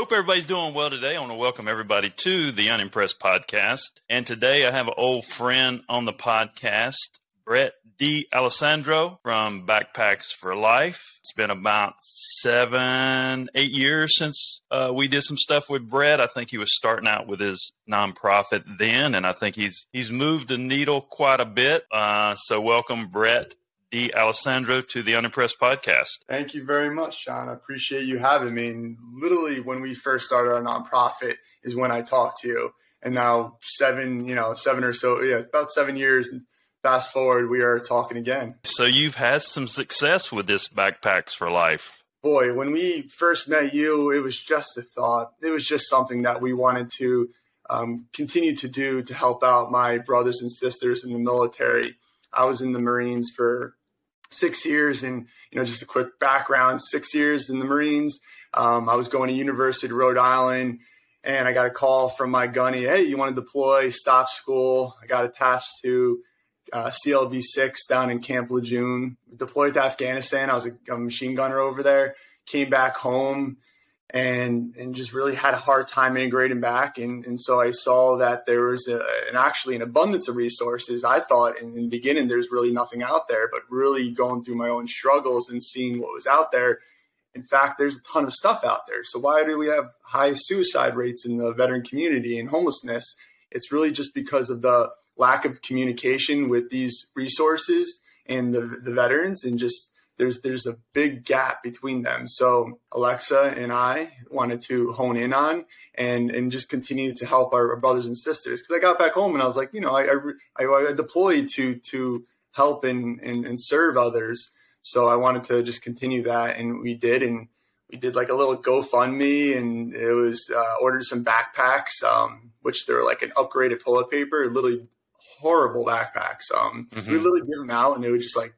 Hope everybody's doing well today. I want to welcome everybody to the Unimpressed podcast. And today I have an old friend on the podcast, Brett D'Alessandro from Backpacks for Life. It's been about seven, eight years since uh, we did some stuff with Brett. I think he was starting out with his nonprofit then, and I think he's he's moved the needle quite a bit. Uh, so welcome, Brett D'Alessandro, to the Unimpressed podcast. Thank you very much, John. I appreciate you having me. And literally, when we first started our nonprofit, is when I talked to you. And now seven, you know, seven or so, yeah, about seven years fast forward, we are talking again. So you've had some success with this Backpacks for Life. Boy, when we first met you, it was just a thought. It was just something that we wanted to um, continue to do to help out my brothers and sisters in the military. I was in the Marines for six years, and you know, just a quick background: six years in the Marines. Um, I was going to University of Rhode Island, and I got a call from my gunny. Hey, you want to deploy? Stop school. I got attached to uh, CLB six down in Camp Lejeune. Deployed to Afghanistan. I was a, a, machine gunner over there. Came back home and and just really had a hard time integrating back. And and so I saw that there was a, an actually an abundance of resources. I thought in, in the beginning there's really nothing out there, but really going through my own struggles and seeing what was out there. In fact, there's a ton of stuff out there. So why do we have high suicide rates in the veteran community and homelessness? It's really just because of the lack of communication with these resources and the, the veterans and just there's there's a big gap between them. So Alexa and I wanted to hone in on and and just continue to help our, our brothers and sisters. Because I got back home and I was like, you know, I I, I deployed to to help and, and and serve others. So I wanted to just continue that, and we did. And we did like a little GoFundMe, and it was uh, ordered some backpacks, um, which they're like an upgraded toilet paper, literally horrible backpacks. Um, mm-hmm. we literally give them out, and they would just like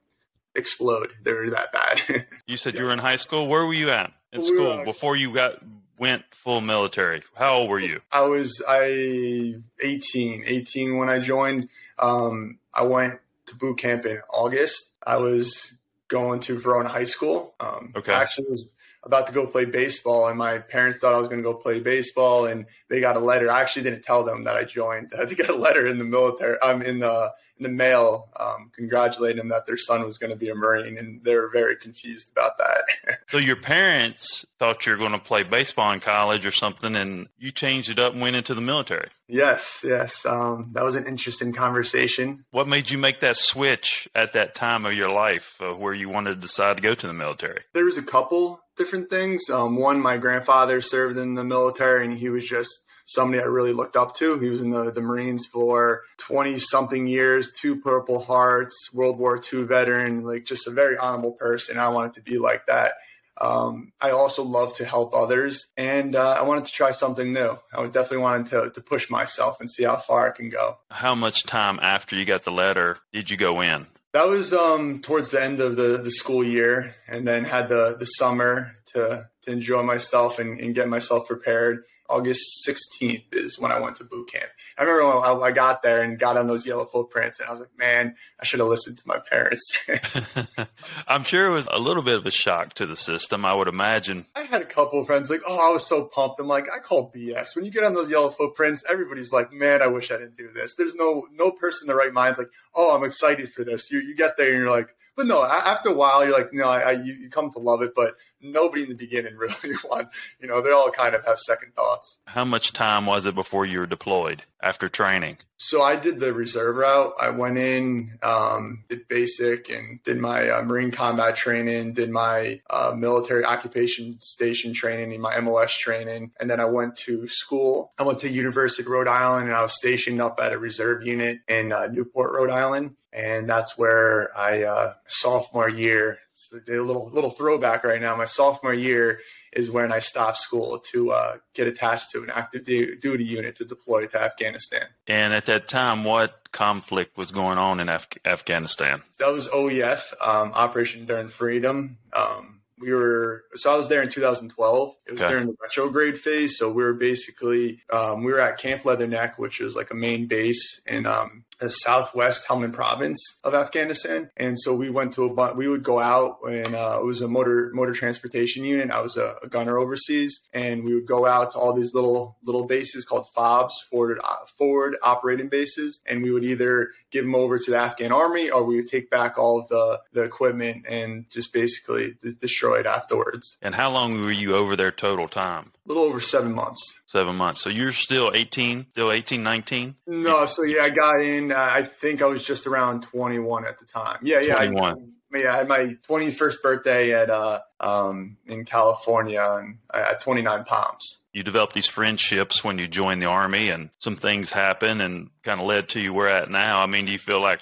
explode. They were that bad. you said yeah. you were in high school. Where were you at in we school were, before you got went full military? How old were you? I was I 18, 18 when I joined. Um, I went to boot camp in August. I was going to Verona High School. Um, okay. Actually, was about to go play baseball, and my parents thought I was going to go play baseball, and they got a letter. I actually didn't tell them that I joined. They got a letter in the military. I'm um, in the the mail, um, congratulating them that their son was going to be a Marine, and they were very confused about that. so your parents thought you were going to play baseball in college or something, and you changed it up and went into the military. Yes, yes, um, that was an interesting conversation. What made you make that switch at that time of your life, uh, where you wanted to decide to go to the military? There was a couple different things. Um, one, my grandfather served in the military, and he was just somebody I really looked up to. He was in the, the Marines for 20 something years, two Purple Hearts, World War II veteran, like just a very honorable person. I wanted to be like that. Um, I also love to help others, and uh, I wanted to try something new. I definitely wanted to, to push myself and see how far I can go. How much time after you got the letter did you go in? That was um, towards the end of the, the school year, and then had the the summer to to enjoy myself and, and get myself prepared. August 16th is when I went to boot camp. I remember when I got there and got on those yellow footprints, and I was like, man, I should have listened to my parents. I'm sure it was a little bit of a shock to the system, I would imagine. I had a couple of friends like, oh, I was so pumped. I'm like, I call BS. When you get on those yellow footprints, everybody's like, man, I wish I didn't do this. There's no no person in the right mind's like, oh, I'm excited for this. You, you get there and you're like, but no, after a while, you're like, no, I, I you, you come to love it, but nobody in the beginning really want, you know, they all kind of have second thoughts. How much time was it before you were deployed after training? So I did the reserve route. I went in, um, did basic and did my uh, Marine combat training, did my uh, military occupation station training and my MOS training. And then I went to school. I went to University of Rhode Island and I was stationed up at a reserve unit in uh, Newport, Rhode Island. And that's where I, uh, sophomore year, a little little throwback right now. My sophomore year is when I stopped school to uh, get attached to an active duty unit to deploy to Afghanistan. And at that time, what conflict was going on in Af- Afghanistan? That was OEF, um, Operation Enduring Freedom. Um, we were so I was there in 2012. It was okay. during the retrograde phase. So we were basically um, we were at Camp Leatherneck, which was like a main base in um, the southwest Helmand province of Afghanistan. And so we went to a we would go out and uh, it was a motor motor transportation unit. I was a, a, gunner overseas, and we would go out to all these little little bases called FOBs, forward uh, forward operating bases, and we would either give them over to the Afghan army or we would take back all of the the equipment and just basically destroy it afterwards. And how long were you over there total time? A little over seven months. Seven months. So you're still 18, still 18, 19? No. So yeah, I got in. Uh, I think I was just around 21 at the time. Yeah, yeah. 21. I, yeah, I had my 21st birthday at uh, um, in California and at 29 Palms. You developed these friendships when you joined the army, and some things happened and kind of led to you where at now. I mean, do you feel like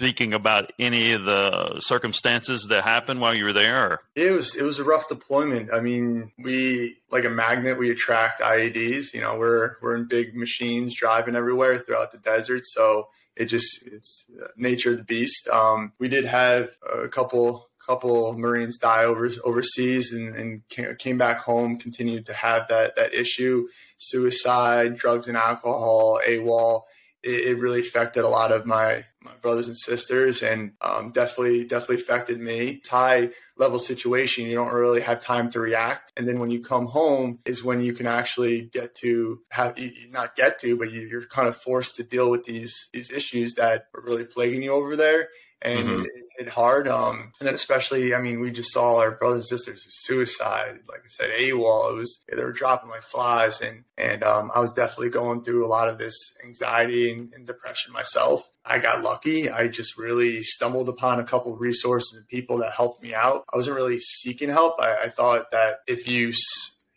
speaking about any of the circumstances that happened while you were there? Or? It was it was a rough deployment. I mean, we like a magnet, we attract IEDs. You know, we're we're in big machines driving everywhere throughout the desert, so it just it's nature of the beast. Um, we did have a couple couple Marines die over overseas and, and came back home, continued to have that that issue, suicide, drugs and alcohol, AWOL it, it really affected a lot of my my brothers and sisters and um, definitely definitely affected me. High level situation you don't really have time to react. And then when you come home is when you can actually get to have not get to but you, you're kind of forced to deal with these these issues that are really plaguing you over there and mm-hmm. it, hit hard. Um, and then especially, I mean, we just saw our brothers and sisters suicide. Like I said, AWOL, it was they were dropping like flies, and and um, I was definitely going through a lot of this anxiety and, and, depression myself. I got lucky. I just really stumbled upon a couple of resources and people that helped me out. I wasn't really seeking help. I, I thought that if you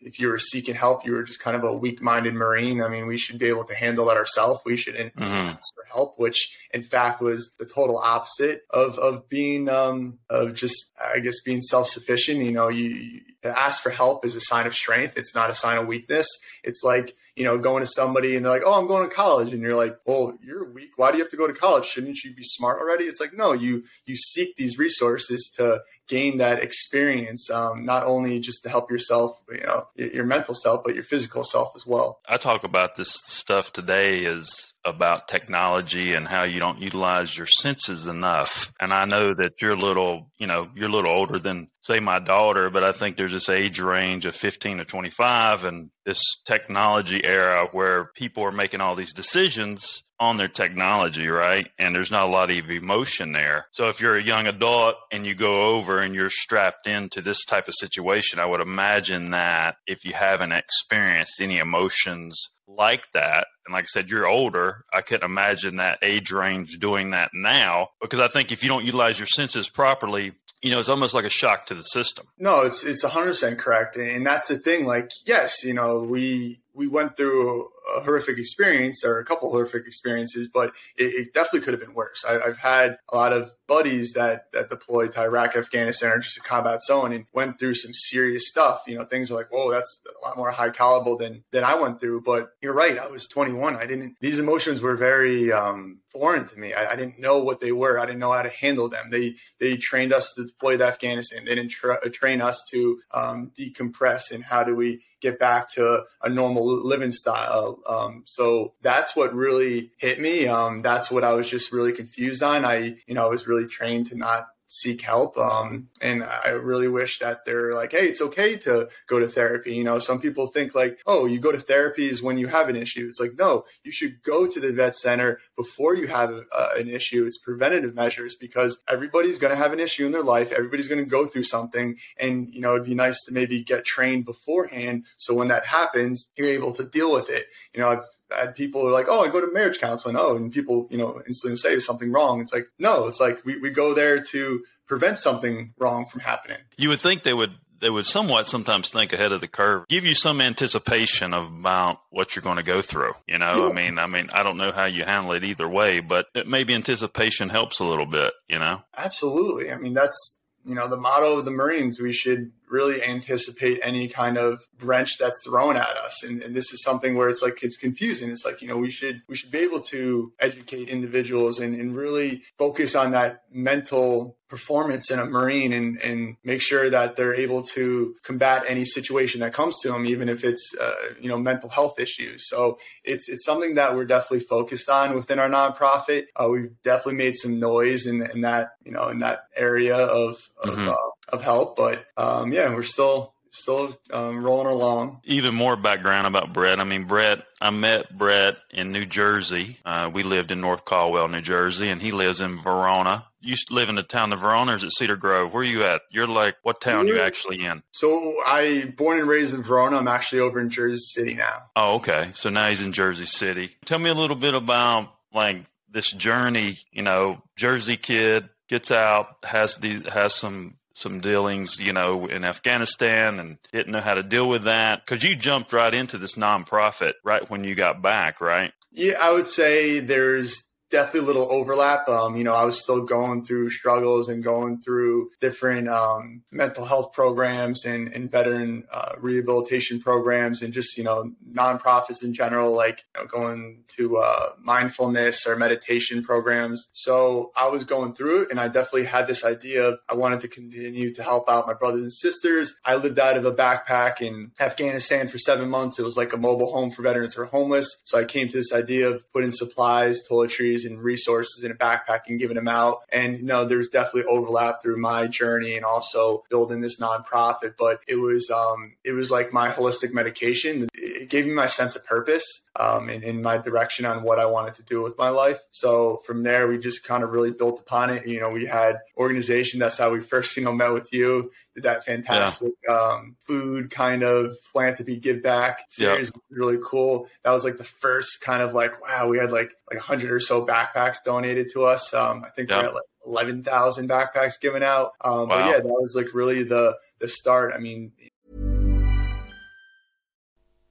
if you were seeking help, you were just kind of a weak-minded Marine. I mean, we should be able to handle that ourselves. We should mm-hmm. ask for help, which in fact was the total opposite of of being um, of just I guess being self-sufficient. You know, you, you to ask for help is a sign of strength. It's not a sign of weakness. It's like you know, going to somebody and they're like, "Oh, I'm going to college," and you're like, "Well, you're weak. Why do you have to go to college? Shouldn't you be smart already?" It's like, no, you you seek these resources to gain that experience, um, not only just to help yourself, you know, your mental self, but your physical self as well. I talk about this stuff today as about technology and how you don't utilize your senses enough. And I know that you're a little, you know, you're a little older than say my daughter, but I think there's this age range of 15 to 25 and this technology era where people are making all these decisions on their technology, right? And there's not a lot of emotion there. So if you're a young adult and you go over and you're strapped into this type of situation, I would imagine that if you haven't experienced any emotions like that, and like I said, you're older. I couldn't imagine that age range doing that now because I think if you don't utilize your senses properly, you know, it's almost like a shock to the system. No, it's it's 100% correct. And that's the thing like yes, you know, we we went through a horrific experience or a couple horrific experiences, but it, it definitely could have been worse. I, have had a lot of buddies that that deployed to Iraq, Afghanistan, or just a combat zone and went through some serious stuff. You know, things are like, whoa, that's a lot more high caliber than than I went through. But you're right, I was 21. I didn't. These emotions were very um, foreign to me. I, I, didn't know what they were. I didn't know how to handle them. They they trained us to deploy to Afghanistan. They didn't tra- train us to um, decompress and how do we get back to a normal living style. Um, so that's what really hit me. Um, that's what I was just really confused on. I, you know, I was really trained to not seek help. Um, and I really wish that they're like, hey, it's okay to go to therapy. You know, some people think like, oh, you go to therapy is when you have an issue. It's like, no, you should go to the vet center before you have uh, an issue. It's preventative measures because everybody's going to have an issue in their life. Everybody's going to go through something. And, you know, it'd be nice to maybe get trained beforehand. So when that happens, you're able to deal with it. You know, I've had people are like, oh, I go to marriage counseling. Oh, and people, you know, instantly say something wrong. It's like, no, it's like we, we go there to prevent something wrong from happening. You would think they would they would somewhat sometimes think ahead of the curve, give you some anticipation about what you're going to go through. You know, yeah. I mean, I mean, I don't know how you handle it either way, but maybe anticipation helps a little bit. You know, absolutely. I mean, that's you know, the motto of the Marines, we should really anticipate any kind of wrench that's thrown at us. And, and, this is something where it's like it's confusing. It's like, you know, we should we should be able to educate individuals and, and really focus on that mental performance in a Marine and, and make sure that they're able to combat any situation that comes to them, even if it's, uh, you know, mental health issues. So it's, it's something that we're definitely focused on within our nonprofit. Uh, we've definitely made some noise in, in that, you know, in that area of, of, mm-hmm. uh, of help, but, um, yeah, we're still, still um, rolling along. Even more background about Brett. I mean, Brett, I met Brett in New Jersey. Uh, we lived in North Caldwell, New Jersey, and he lives in Verona. You live in the town of Verona, or is it Cedar Grove? Where are you at? You're like, what town are you actually in? So I born and raised in Verona. I'm actually over in Jersey City now. Oh, okay. So now he's in Jersey City. Tell me a little bit about like this journey. You know, Jersey kid gets out, has the has some some dealings, you know, in Afghanistan and didn't know how to deal with that? Because you jumped right into this nonprofit right when you got back, right? Yeah, I would say there's definitely a little overlap. Um, you know, I was still going through struggles and going through different um, mental health programs and, and veteran uh, rehabilitation programs and just, you know, nonprofits in general, like you know, going to uh, mindfulness or meditation programs. So I was going through it and I definitely had this idea of I wanted to continue to help out my brothers and sisters. I lived out of a backpack in Afghanistan for seven months. It was like a mobile home for veterans who are homeless. So I came to this idea of putting supplies, toiletries, and resources in a backpack and giving them out. And you know, there's definitely overlap through my journey and also building this nonprofit. But it was um, it was like my holistic medication. It gave me my sense of purpose um, and in my direction on what I wanted to do with my life. So from there, we just kind of really built upon it. You know, we had organization. That's how we first, you know, met with you. Did that fantastic yeah. um, food kind of philanthropy give back series, yep. really cool. That was like the first kind of like wow, we had like like hundred or so backpacks donated to us. Um, I think yep. we're at like eleven thousand backpacks given out. Um, wow. But yeah, that was like really the the start. I mean,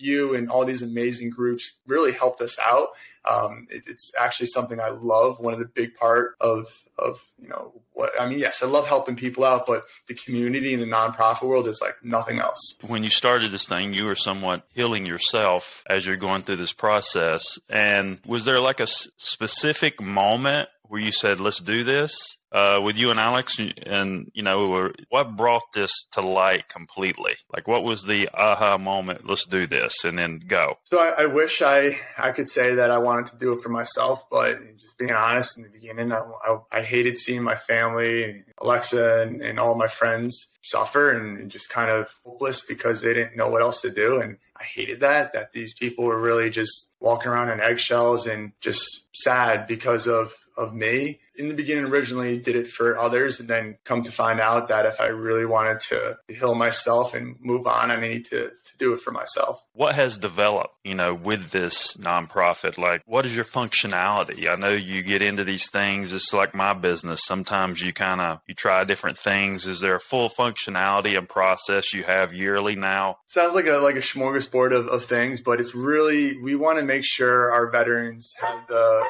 you and all these amazing groups really helped us out. Um, it, it's actually something I love. One of the big part of of you know what I mean. Yes, I love helping people out, but the community and the nonprofit world is like nothing else. When you started this thing, you were somewhat healing yourself as you're going through this process. And was there like a specific moment where you said, "Let's do this"? uh, with you and Alex, and you know, what brought this to light completely? Like, what was the aha moment? Let's do this, and then go. So I, I wish I I could say that I wanted to do it for myself, but just being honest in the beginning, I, I, I hated seeing my family Alexa and, and all my friends suffer and just kind of hopeless because they didn't know what else to do. And I hated that, that these people were really just walking around in eggshells and just sad because of of me. In the beginning, originally did it for others, and then come to find out that if I really wanted to heal myself and move on, I need to, to do it for myself. What has developed, you know, with this nonprofit? Like, what is your functionality? I know you get into these things. It's like my business. Sometimes you kind of you try different things. Is there a full functionality and process you have yearly now? Sounds like a like a smorgasbord of, of things, but it's really we want to make sure our veterans have the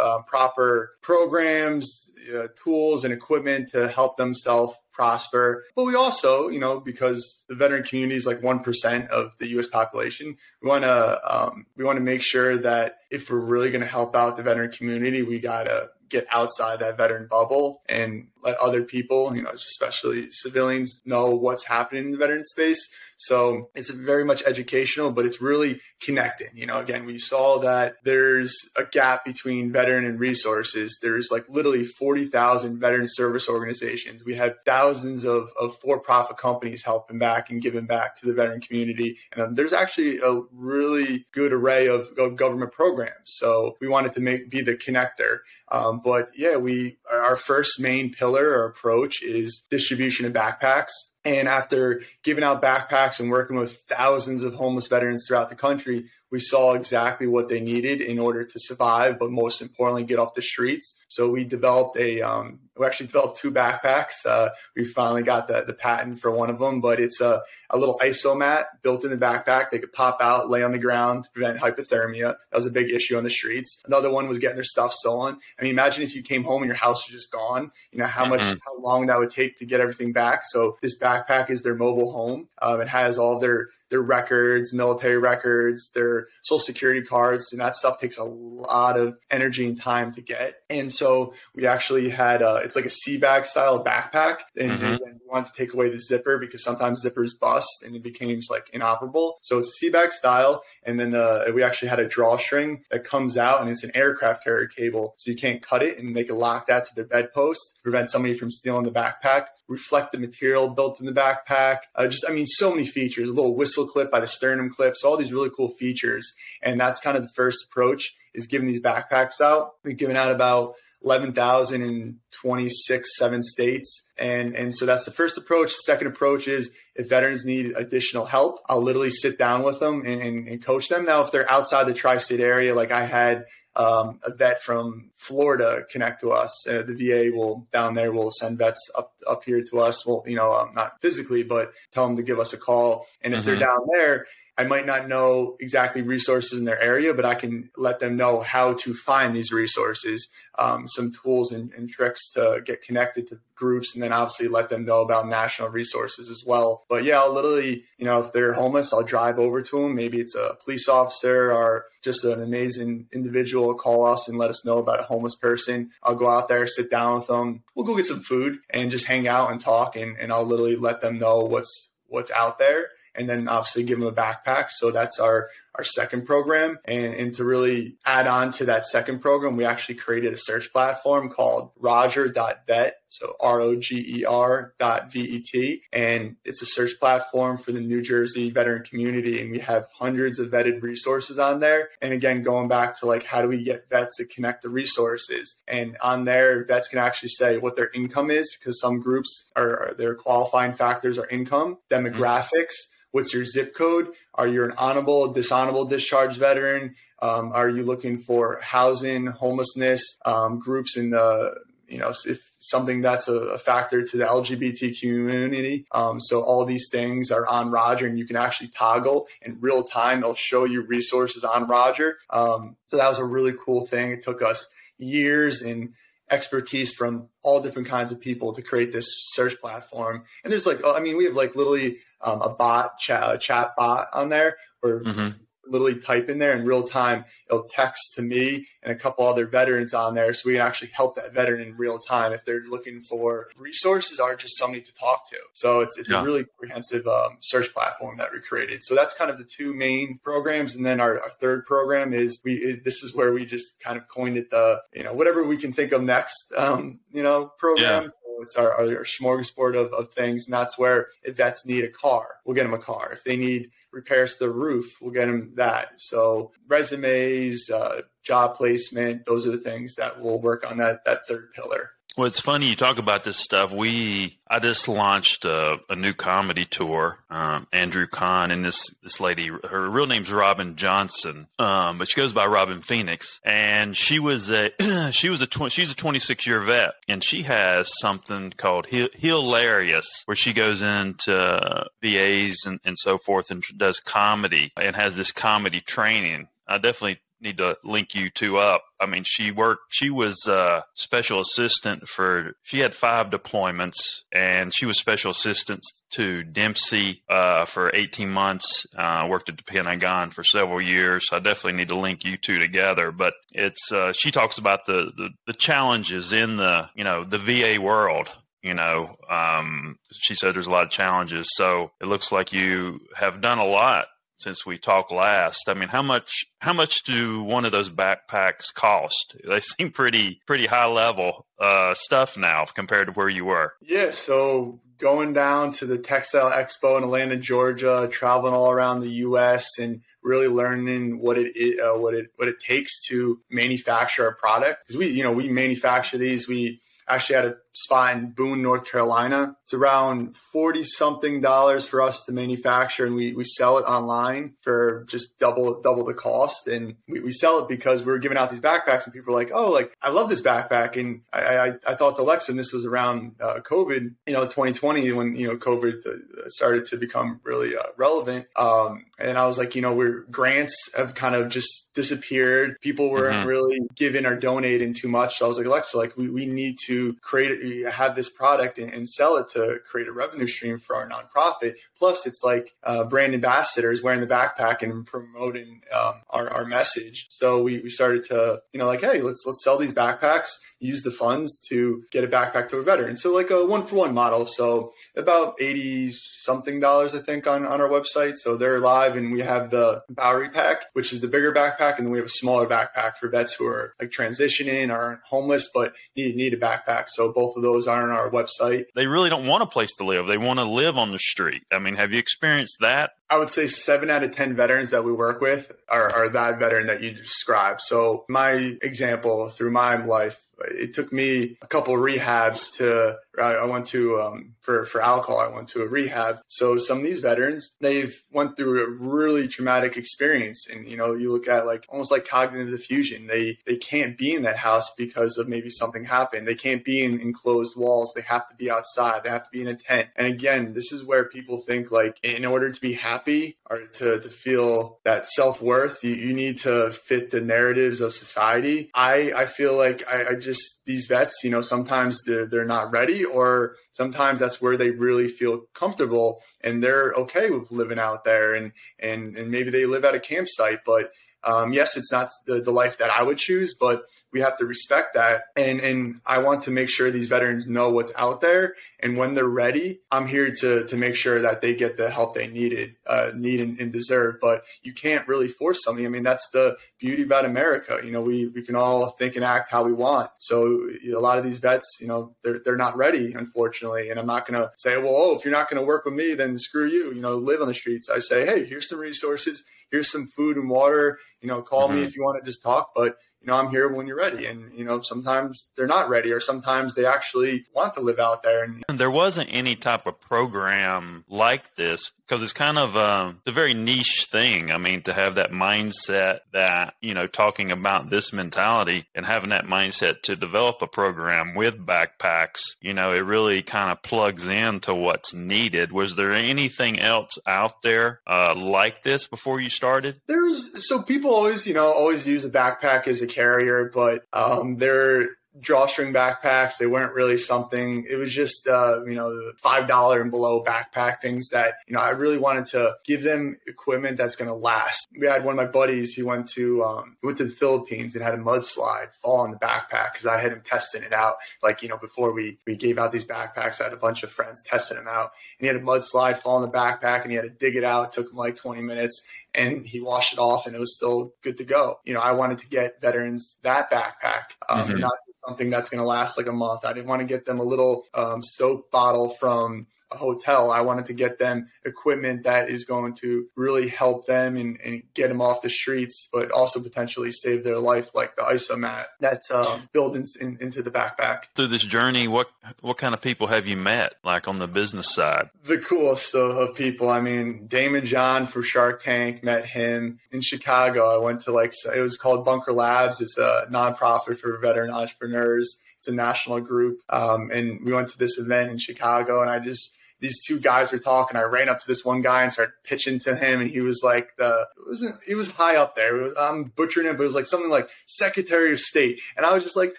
uh, proper programs, uh, tools, and equipment to help themselves prosper. But we also, you know, because the veteran community is like 1% of the US population, we want to um, we want to make sure that if we're really going to help out the veteran community, we got to get outside that veteran bubble and let other people, you know, especially civilians, know what's happening in the veteran space. So it's very much educational, but it's really connecting. You know, again, we saw that there's a gap between veteran and resources. There's like literally 40,000 veteran service organizations. We have thousands of, of for profit companies helping back and giving back to the veteran community. And um, there's actually a really good array of, of, government programs. So we wanted to make be the connector. Um, but yeah, we our first main pillar or approach is distribution of backpacks. And after giving out backpacks and working with thousands of homeless veterans throughout the country, we saw exactly what they needed in order to survive, but most importantly, get off the streets. So we developed a, um, we actually developed two backpacks. Uh, we finally got the, the patent for one of them, but it's a, a little isomat built in the backpack. They could pop out, lay on the ground to prevent hypothermia. That was a big issue on the streets. Another one was getting their stuff stolen. I mean, imagine if you came home and your house was just gone, you know, how much, mm-hmm. how long that would take to get everything back. So this backpack is their mobile home. Um, it has all their their records, military records, their social security cards, and that stuff takes a lot of energy and time to get. And so we actually had a, it's like a sea bag style backpack, and, mm-hmm. and we wanted to take away the zipper because sometimes zippers bust and it becomes like inoperable. So it's a sea bag style, and then uh, we actually had a drawstring that comes out, and it's an aircraft carrier cable, so you can't cut it, and they can lock that to their bedpost, prevent somebody from stealing the backpack. Reflect the material built in the backpack. Uh, just, I mean, so many features. A little whistle clip by the sternum clips. All these really cool features, and that's kind of the first approach is giving these backpacks out. We've given out about 11,000 in 26, seven states. And, and so that's the first approach. The second approach is if veterans need additional help, I'll literally sit down with them and, and, and coach them. Now, if they're outside the tri state area, like I had um, a vet from Florida connect to us. Uh, the VA will down there will send vets up up here to us. Well, you know, um, not physically, but tell them to give us a call. And if mm-hmm. they're down there, I might not know exactly resources in their area, but I can let them know how to find these resources, um, some tools and, and, tricks to get connected to groups, and then obviously let them know about national resources as well. But yeah, I'll literally, you know, if they're homeless, I'll drive over to them. Maybe it's a police officer or just an amazing individual. Call us and let us know about a homeless person. I'll go out there, sit down with them. We'll go get some food and just hang out and talk, and, and I'll literally let them know what's what's out there and then obviously give them a backpack. So that's our our second program. And, and to really add on to that second program, we actually created a search platform called roger.vet. So R-O-G-E-R dot V-E-T. And it's a search platform for the New Jersey veteran community. And we have hundreds of vetted resources on there. And again, going back to like, how do we get vets to connect the resources? And on there, vets can actually say what their income is because some groups are, their qualifying factors are income, demographics, mm-hmm What's your zip code? Are you an honorable, dishonorable discharge veteran? Um, are you looking for housing, homelessness, um, groups in the, you know, if something that's a, a factor to the LGBT community. Um, so all these things are on Roger and you can actually toggle in real time. They'll show you resources on Roger. Um, so that was a really cool thing. It took us years and expertise from all different kinds of people to create this search platform. And there's like, oh, I mean, we have like literally um, a bot chat, a chat bot on there or mm-hmm. Literally type in there in real time. It'll text to me and a couple other veterans on there, so we can actually help that veteran in real time if they're looking for resources or just somebody to talk to. So it's it's yeah. a really comprehensive um, search platform that we created. So that's kind of the two main programs, and then our, our third program is we. It, this is where we just kind of coined it the you know whatever we can think of next. Um, you know programs. Yeah. It's our, our smorgasbord of, of things. And that's where if vets need a car, we'll get them a car. If they need repairs to the roof, we'll get them that. So resumes, uh, job placement, those are the things that we'll work on that, that third pillar. Well, it's funny you talk about this stuff. We I just launched a, a new comedy tour. Um, Andrew Kahn and this this lady, her real name's Robin Johnson, um, but she goes by Robin Phoenix, and she was a she was a tw- she's a 26 year vet, and she has something called Hilarious, where she goes into VAs and, and so forth and does comedy and has this comedy training. I definitely need to link you two up. I mean, she worked, she was a special assistant for, she had five deployments and she was special assistant to Dempsey uh, for 18 months, uh, worked at the Pentagon for several years. So I definitely need to link you two together. But it's, uh, she talks about the, the, the challenges in the, you know, the VA world you know um, she said there's a lot of challenges so it looks like you have done a lot since we talked last. I mean, how much how much do one of those backpacks cost? They seem pretty pretty high level uh, stuff now compared to where you were. Yeah, so going down to the Textile Expo in Atlanta, Georgia, traveling all around the U.S. and really learning what it uh, what it what it takes to manufacture a product because we you know we manufacture these we actually had a spot in Boone, North Carolina. It's around 40 something dollars for us to manufacture and we, we sell it online for just double, double the cost. And we, we sell it because we are giving out these backpacks and people are like, Oh, like I love this backpack. And I, I, I thought the Lex, and this was around uh, COVID, you know, 2020 when, you know, COVID uh, started to become really uh, relevant. Um, and I was like, you know, we're grants have kind of just disappeared. People weren't mm-hmm. really giving or donating too much. So I was like, Alexa, like we, we need to create have this product and, and, sell it to create a revenue stream for our nonprofit. Plus, it's like uh, brand ambassadors wearing the backpack and promoting um, our, our message. So we, we started to, you know, like, hey, let's let's sell these backpacks, use the funds to get a backpack to a veteran. So like a one for one model. So about eighty something dollars, I think, on on our website. So they're live, and we have the Bowery pack, which is the bigger backpack, and then we have a smaller backpack for vets who are like transitioning or homeless but need need a backpack. So both of those are on our website. They really don't want a place to live. They want to live on the street. I mean, have you experienced that? I would say seven out of 10 veterans that we work with are, are that veteran that you described. So my example through my life, it took me a couple rehabs to I went to um, for for alcohol. I went to a rehab. So some of these veterans, they've went through a really traumatic experience, and you know, you look at like almost like cognitive diffusion. They they can't be in that house because of maybe something happened. They can't be in enclosed walls. They have to be outside. They have to be in a tent. And again, this is where people think like in order to be happy or to to feel that self worth, you, you need to fit the narratives of society. I I feel like I, I just these vets, you know, sometimes they're they're not ready or sometimes that's where they really feel comfortable and they're okay with living out there and and and maybe they live at a campsite but um, yes, it's not the, the life that I would choose, but we have to respect that. And and I want to make sure these veterans know what's out there. And when they're ready, I'm here to to make sure that they get the help they needed, uh, need and, and deserve. But you can't really force something. I mean, that's the beauty about America. You know, we we can all think and act how we want. So a lot of these vets, you know, they're they're not ready, unfortunately. And I'm not going to say, well, oh, if you're not going to work with me, then screw you. You know, live on the streets. I say, hey, here's some resources here's some food and water. You know, call mm-hmm. me if you want to just talk. But you know, I'm here when you're ready. And, you know, sometimes they're not ready or sometimes they actually want to live out there. And, and there wasn't any type of program like this because it's kind of a, it's a very niche thing. I mean, to have that mindset that, you know, talking about this mentality and having that mindset to develop a program with backpacks, you know, it really kind of plugs into what's needed. Was there anything else out there uh, like this before you started? There's so people always, you know, always use a backpack as a carrier, but um, there drawstring backpacks. They weren't really something. It was just uh, you know five dollar and below backpack things that you know I really wanted to give them equipment that's going to last. We had one of my buddies. He went to um, he went to the Philippines and had a mudslide fall on the backpack because I had him testing it out. Like you know before we we gave out these backpacks, I had a bunch of friends testing them out, and he had a mudslide fall on the backpack and he had to dig it out. It took him like twenty minutes, and he washed it off and it was still good to go. You know, I wanted to get veterans that backpack, um, mm-hmm. not something that's going to last like a month. I didn't want to get them a little um, soap bottle from hotel. I wanted to get them equipment that is going to really help them and, and get them off the streets, but also potentially save their life, like the isomat that's uh, built in, in, into the backpack. Through this journey, what what kind of people have you met, like on the business side? The coolest of, of people. I mean, Daymond John from Shark Tank, met him in Chicago. I went to like it was called Bunker Labs. It's a nonprofit for veteran entrepreneurs. It's a national group, um, and we went to this event in Chicago, and I just these two guys were talking. I ran up to this one guy and started pitching to him, and he was like the it wasn't he was high up there. Was, I'm butchering it, but it was like something like Secretary of State, and I was just like,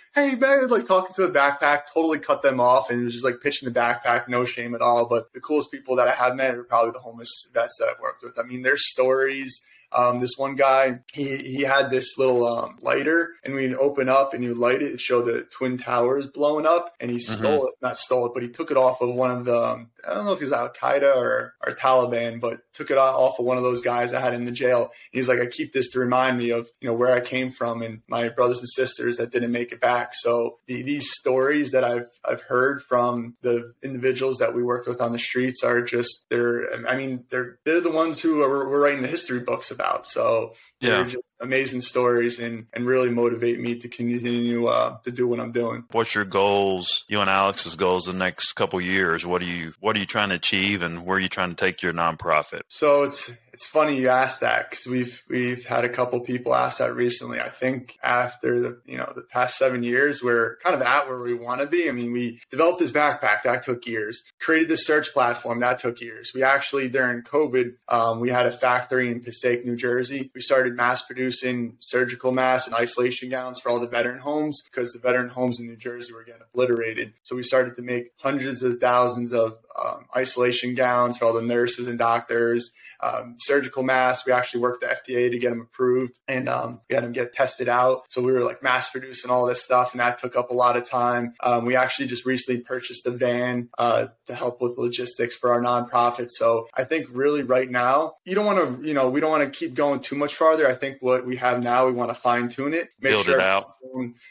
hey man, like talking to the backpack, totally cut them off, and it was just like pitching the backpack, no shame at all. But the coolest people that I have met are probably the homeless vets that I've worked with. I mean, their stories um, this one guy, he, he had this little um, lighter, and we'd open up and you light it. It showed the twin towers blowing up, and he mm-hmm. stole it. Not stole it, but he took it off of one of the. Um, I don't know if he was Al Qaeda or, or Taliban, but took it off of one of those guys I had in the jail. He's like, I keep this to remind me of you know where I came from and my brothers and sisters that didn't make it back. So the, these stories that I've I've heard from the individuals that we work with on the streets are just they're. I mean, they're they're the ones who are we're writing the history books about about. So yeah. they're just amazing stories and, and really motivate me to continue uh, to do what I'm doing. What's your goals, you and Alex's goals the next couple years? What are you what are you trying to achieve and where are you trying to take your nonprofit? So it's it's funny you asked that because we've we've had a couple people ask that recently. I think after the you know the past seven years, we're kind of at where we want to be. I mean, we developed this backpack that took years, created this search platform that took years. We actually during COVID, um, we had a factory in Passaic, New Jersey. We started mass producing surgical masks and isolation gowns for all the veteran homes because the veteran homes in New Jersey were getting obliterated. So we started to make hundreds of thousands of um, isolation gowns for all the nurses and doctors um, surgical masks. We actually worked the FDA to get them approved and um, we had them get tested out. So we were like mass producing all this stuff, and that took up a lot of time. Um, we actually just recently purchased a van uh, to help with logistics for our nonprofit. So I think really right now, you don't want to, you know, we don't want to keep going too much farther. I think what we have now, we want to fine tune it, make build sure it out.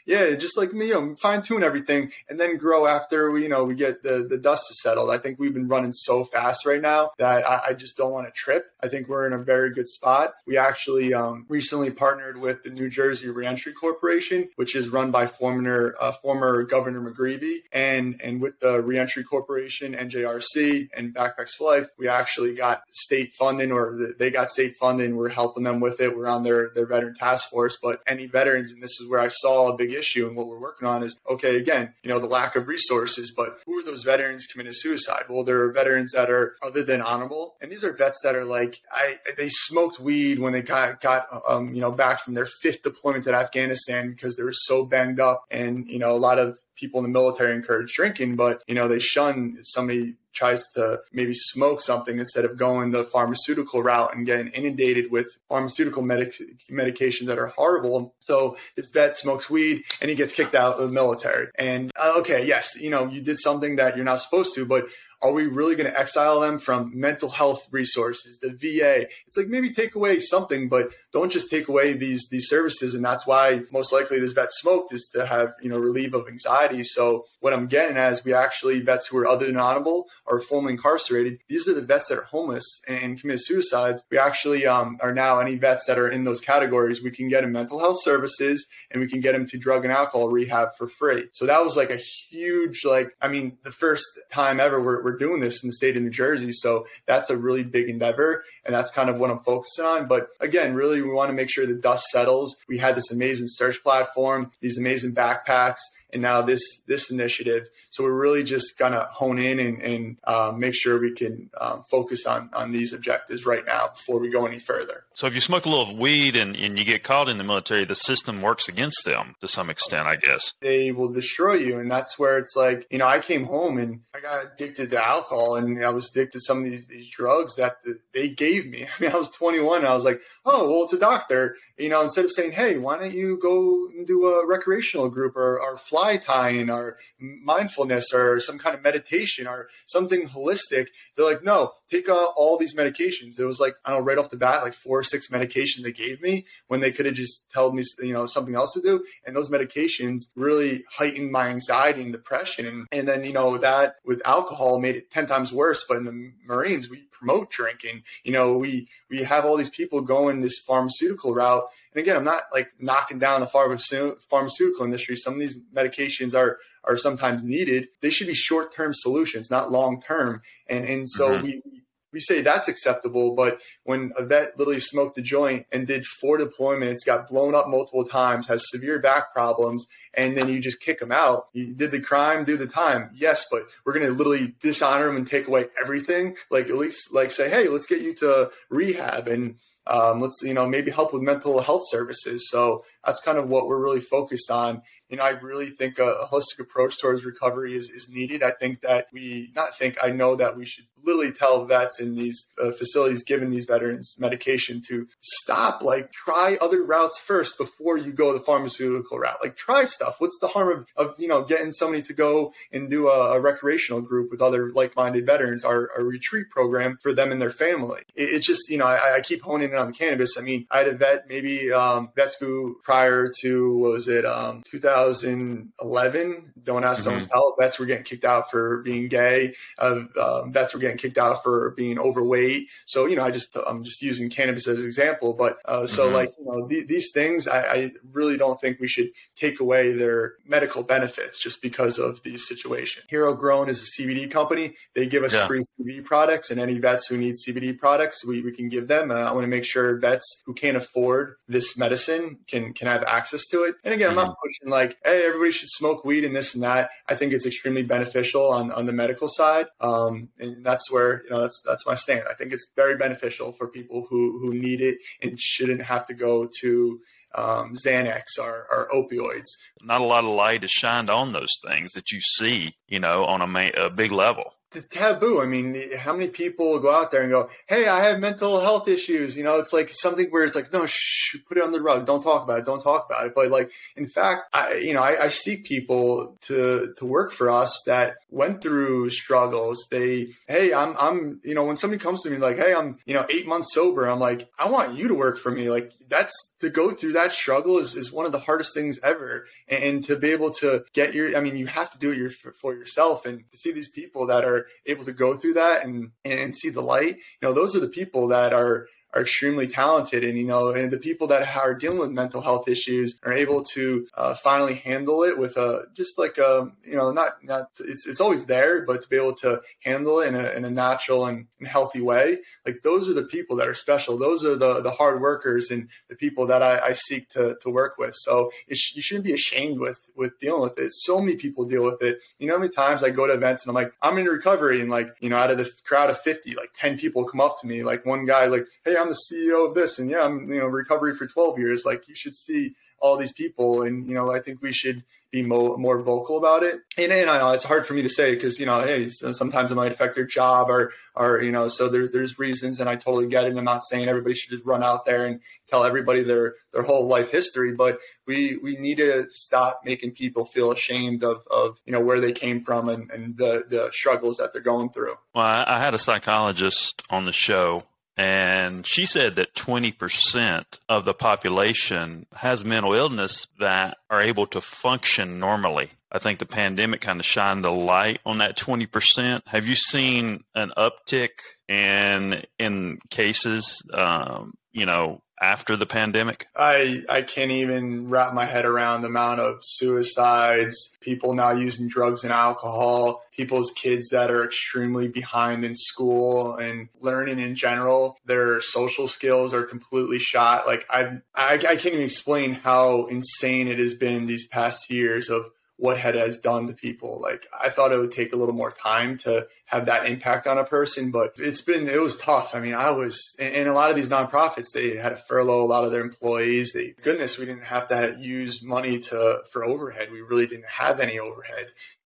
Yeah, just like me, you know, fine tune everything, and then grow after we, you know, we get the the dust settled. I think we've been running so fast right now that I, I just don't want to trip. I think we're in a very good spot. We actually um, recently partnered with the New Jersey Reentry Corporation, which is run by former uh, former Governor McGreevey, and and with the Reentry Corporation, NJRC, and Backpacks for Life, we actually got state funding, or they got state funding. We're helping them with it. We're on their their veteran task force. But any veterans, and this is where I saw a big issue, and what we're working on is okay. Again, you know, the lack of resources, but who are those veterans committing suicide? There are veterans that are other than honorable, and these are vets that are like I they smoked weed when they got got um, you know back from their fifth deployment to Afghanistan because they were so banged up, and you know a lot of people in the military encourage drinking, but you know they shun if somebody tries to maybe smoke something instead of going the pharmaceutical route and getting inundated with pharmaceutical medic- medications that are horrible. So this vet smokes weed and he gets kicked out of the military. And uh, okay, yes, you know, you did something that you're not supposed to, but are we really going to exile them from mental health resources, the VA? It's like maybe take away something, but don't just take away these these services. And that's why most likely this vet smoked is to have you know relief of anxiety. So what I'm getting is we actually vets who are other than honorable are formerly incarcerated. These are the vets that are homeless and commit suicides. We actually um, are now any vets that are in those categories. We can get them mental health services and we can get them to drug and alcohol rehab for free. So that was like a huge like I mean the first time ever we're, we're doing this in the state of New Jersey. So that's a really big endeavor and that's kind of what I'm focusing on. But again, really we want to make sure the dust settles. We had this amazing search platform, these amazing backpacks, and now this this initiative. So we're really just gonna hone in and, and uh, make sure we can um, focus on on these objectives right now before we go any further. So if you smoke a little weed and, and you get caught in the military, the system works against them to some extent, I guess. They will destroy you, and that's where it's like you know I came home and I got addicted to alcohol and I was addicted to some of these these drugs that they gave me. I mean I was 21 and I was like oh well it's a doctor you know instead of saying hey why don't you go and do a recreational group or, or fly Muay Thai or mindfulness or some kind of meditation or something holistic. They're like, no, take uh, all these medications. It was like, I don't know, right off the bat, like four or six medications they gave me when they could have just told me, you know, something else to do. And those medications really heightened my anxiety and depression. And then, you know, that with alcohol made it 10 times worse. But in the Marines, we promote drinking. You know, we, we have all these people going this pharmaceutical route. And again, I'm not like knocking down the pharmaceutical industry. Some of these medications are, are sometimes needed. They should be short term solutions, not long term. And, and so mm-hmm. we, we say that's acceptable, but when a vet literally smoked the joint and did four deployments, got blown up multiple times, has severe back problems, and then you just kick him out, you did the crime, do the time. Yes, but we're going to literally dishonor him and take away everything. Like at least like say, hey, let's get you to rehab and um, let's you know maybe help with mental health services. So that's kind of what we're really focused on. Know, I really think a, a holistic approach towards recovery is, is needed. I think that we not think I know that we should literally tell vets in these uh, facilities giving these veterans medication to stop like try other routes first before you go the pharmaceutical route like try stuff what's the harm of, of you know getting somebody to go and do a, a recreational group with other like-minded veterans or a retreat program for them and their family it, it's just you know I, I, keep honing in on the cannabis i mean i had a vet maybe um, vets who prior to was it um, 2011 don't ask mm-hmm. don't tell vets were getting kicked out for being gay uh, um, vets were getting kicked out for being overweight. So, you know, I just, I'm just using cannabis as an example. But uh, so, mm-hmm. like, you know, th- these things, I, I, really don't think we should take away their medical benefits just because of these situations. Hero Grown is a CBD company. They give us yeah. free CBD products, and any vets who need CBD products, we, we can give them. Uh, I want to make sure vets who can't afford this medicine can can have access to it. And again. I'm not mm-hmm. pushing like, hey, everybody should smoke weed and this and that. I think it's extremely beneficial on, on the medical side. Um, and that's where you know that's that's my stand. I think it's very beneficial for people who who need it and shouldn't have to go to um, Xanax or, or, opioids. Not a lot of light is shined on those things that you see, you know, on a, ma- a big level it's taboo. I mean, how many people go out there and go, "Hey, I have mental health issues." You know, it's like something where it's like, "No, shh, put it on the rug. Don't talk about it. Don't talk about it." But like, in fact, I, you know, I, I seek people to to work for us that went through struggles. They, hey, I'm, I'm, you know, when somebody comes to me like, "Hey, I'm, you know, eight months sober," I'm like, I want you to work for me. Like, that's to go through that struggle is, is one of the hardest things ever. And, and to be able to get your, I mean, you have to do it your, for yourself and to see these people that are able to go through that and, and see the light, you know, those are the people that are, are extremely talented and you know and the people that are dealing with mental health issues are able to uh, finally handle it with a just like a you know not not it's it's always there but to be able to handle it in a, in a natural and, and healthy way. Like those are the people that are special. Those are the the hard workers and the people that I, I seek to to work with. So sh- you shouldn't be ashamed with with dealing with it. So many people deal with it. You know how many times I go to events and I'm like I'm in recovery and like you know out of the crowd of 50 like 10 people come up to me like one guy like hey I'm the CEO of this, and yeah, I'm you know recovery for 12 years. Like you should see all these people, and you know I think we should be mo- more vocal about it. And, and, I know it's hard for me to say because you know hey sometimes it might affect their job or or you know so there, there's reasons, and I totally get it. I'm not saying everybody should just run out there and tell everybody their their whole life history, but we we need to stop making people feel ashamed of of you know where they came from and, and the the struggles that they're going through. Well, I, I had a psychologist on the show and she said that 20% of the population has mental illness that are able to function normally. I think the pandemic kind of shined a light on that 20%. Have you seen an uptick in in cases, um, you know, after the pandemic? I I can't even wrap my head around the amount of suicides, people now using drugs and alcohol, people's kids that are extremely behind in school and learning in general. Their social skills are completely shot. Like I I, I can't even explain how insane it has been these past years of what had has done to people. Like I thought it would take a little more time to have that impact on a person, but it's been it was tough. I mean, I was and a lot of these nonprofits they had to furlough a lot of their employees. They goodness, we didn't have to use money to for overhead. We really didn't have any overhead.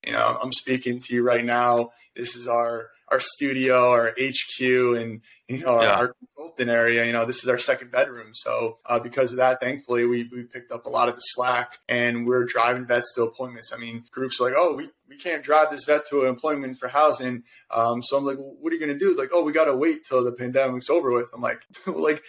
You know, I'm speaking to you right now. This is our our studio, our HQ, and you know, Yeah. our, our consultant area. You know, this is our second bedroom. So uh, because of that, thankfully, we, we picked up a lot of the slack and we're driving vets to appointments. I mean, groups are like, oh, we, we can't drive this vet to an appointment for housing. Um, so I'm like, well, what are you going to do? Like, oh, we got to wait till the pandemic's over with. I'm like, like,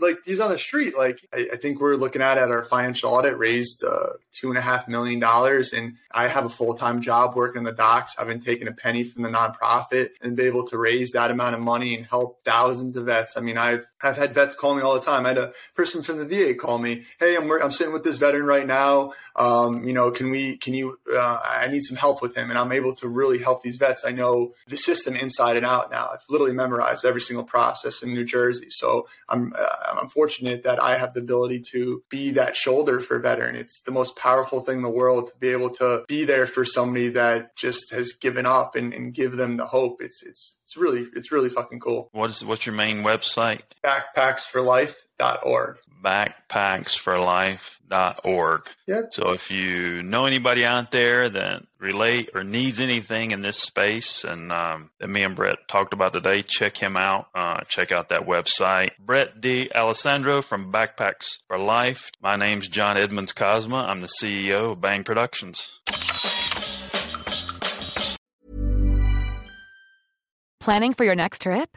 like he's on the street. Like, I, I think we're looking at at our financial audit raised uh, two and a half million dollars, and I have a full time job working the docks. I've been taking a penny from the nonprofit and be able to raise that amount of money and help thousands of vets. I mean, I've I've had vets call me all the time. I had a person from the VA call me, "Hey, I'm I'm sitting with this veteran right now. Um, you know, can we can you? Uh, I need some help with him, and I'm able to really help these vets. I know the system inside and out now. I've literally memorized every single process in New Jersey. So I'm uh, I'm fortunate that I have the ability to be that shoulder for a veteran. It's the most powerful thing in the world to be able to be there for somebody that just has given up and, and give them the hope. It's it's it's really it's really fucking cool. What is what's your main website? Backpacksforlife.org. Backpacksforlife.org. Yep. So if you know anybody out there that relate or needs anything in this space and um, that me and Brett talked about today, check him out. Uh, check out that website. Brett D'Alessandro from Backpacks for Life. My name's John Edmonds Cosma. I'm the CEO of Bang Productions. Planning for your next trip?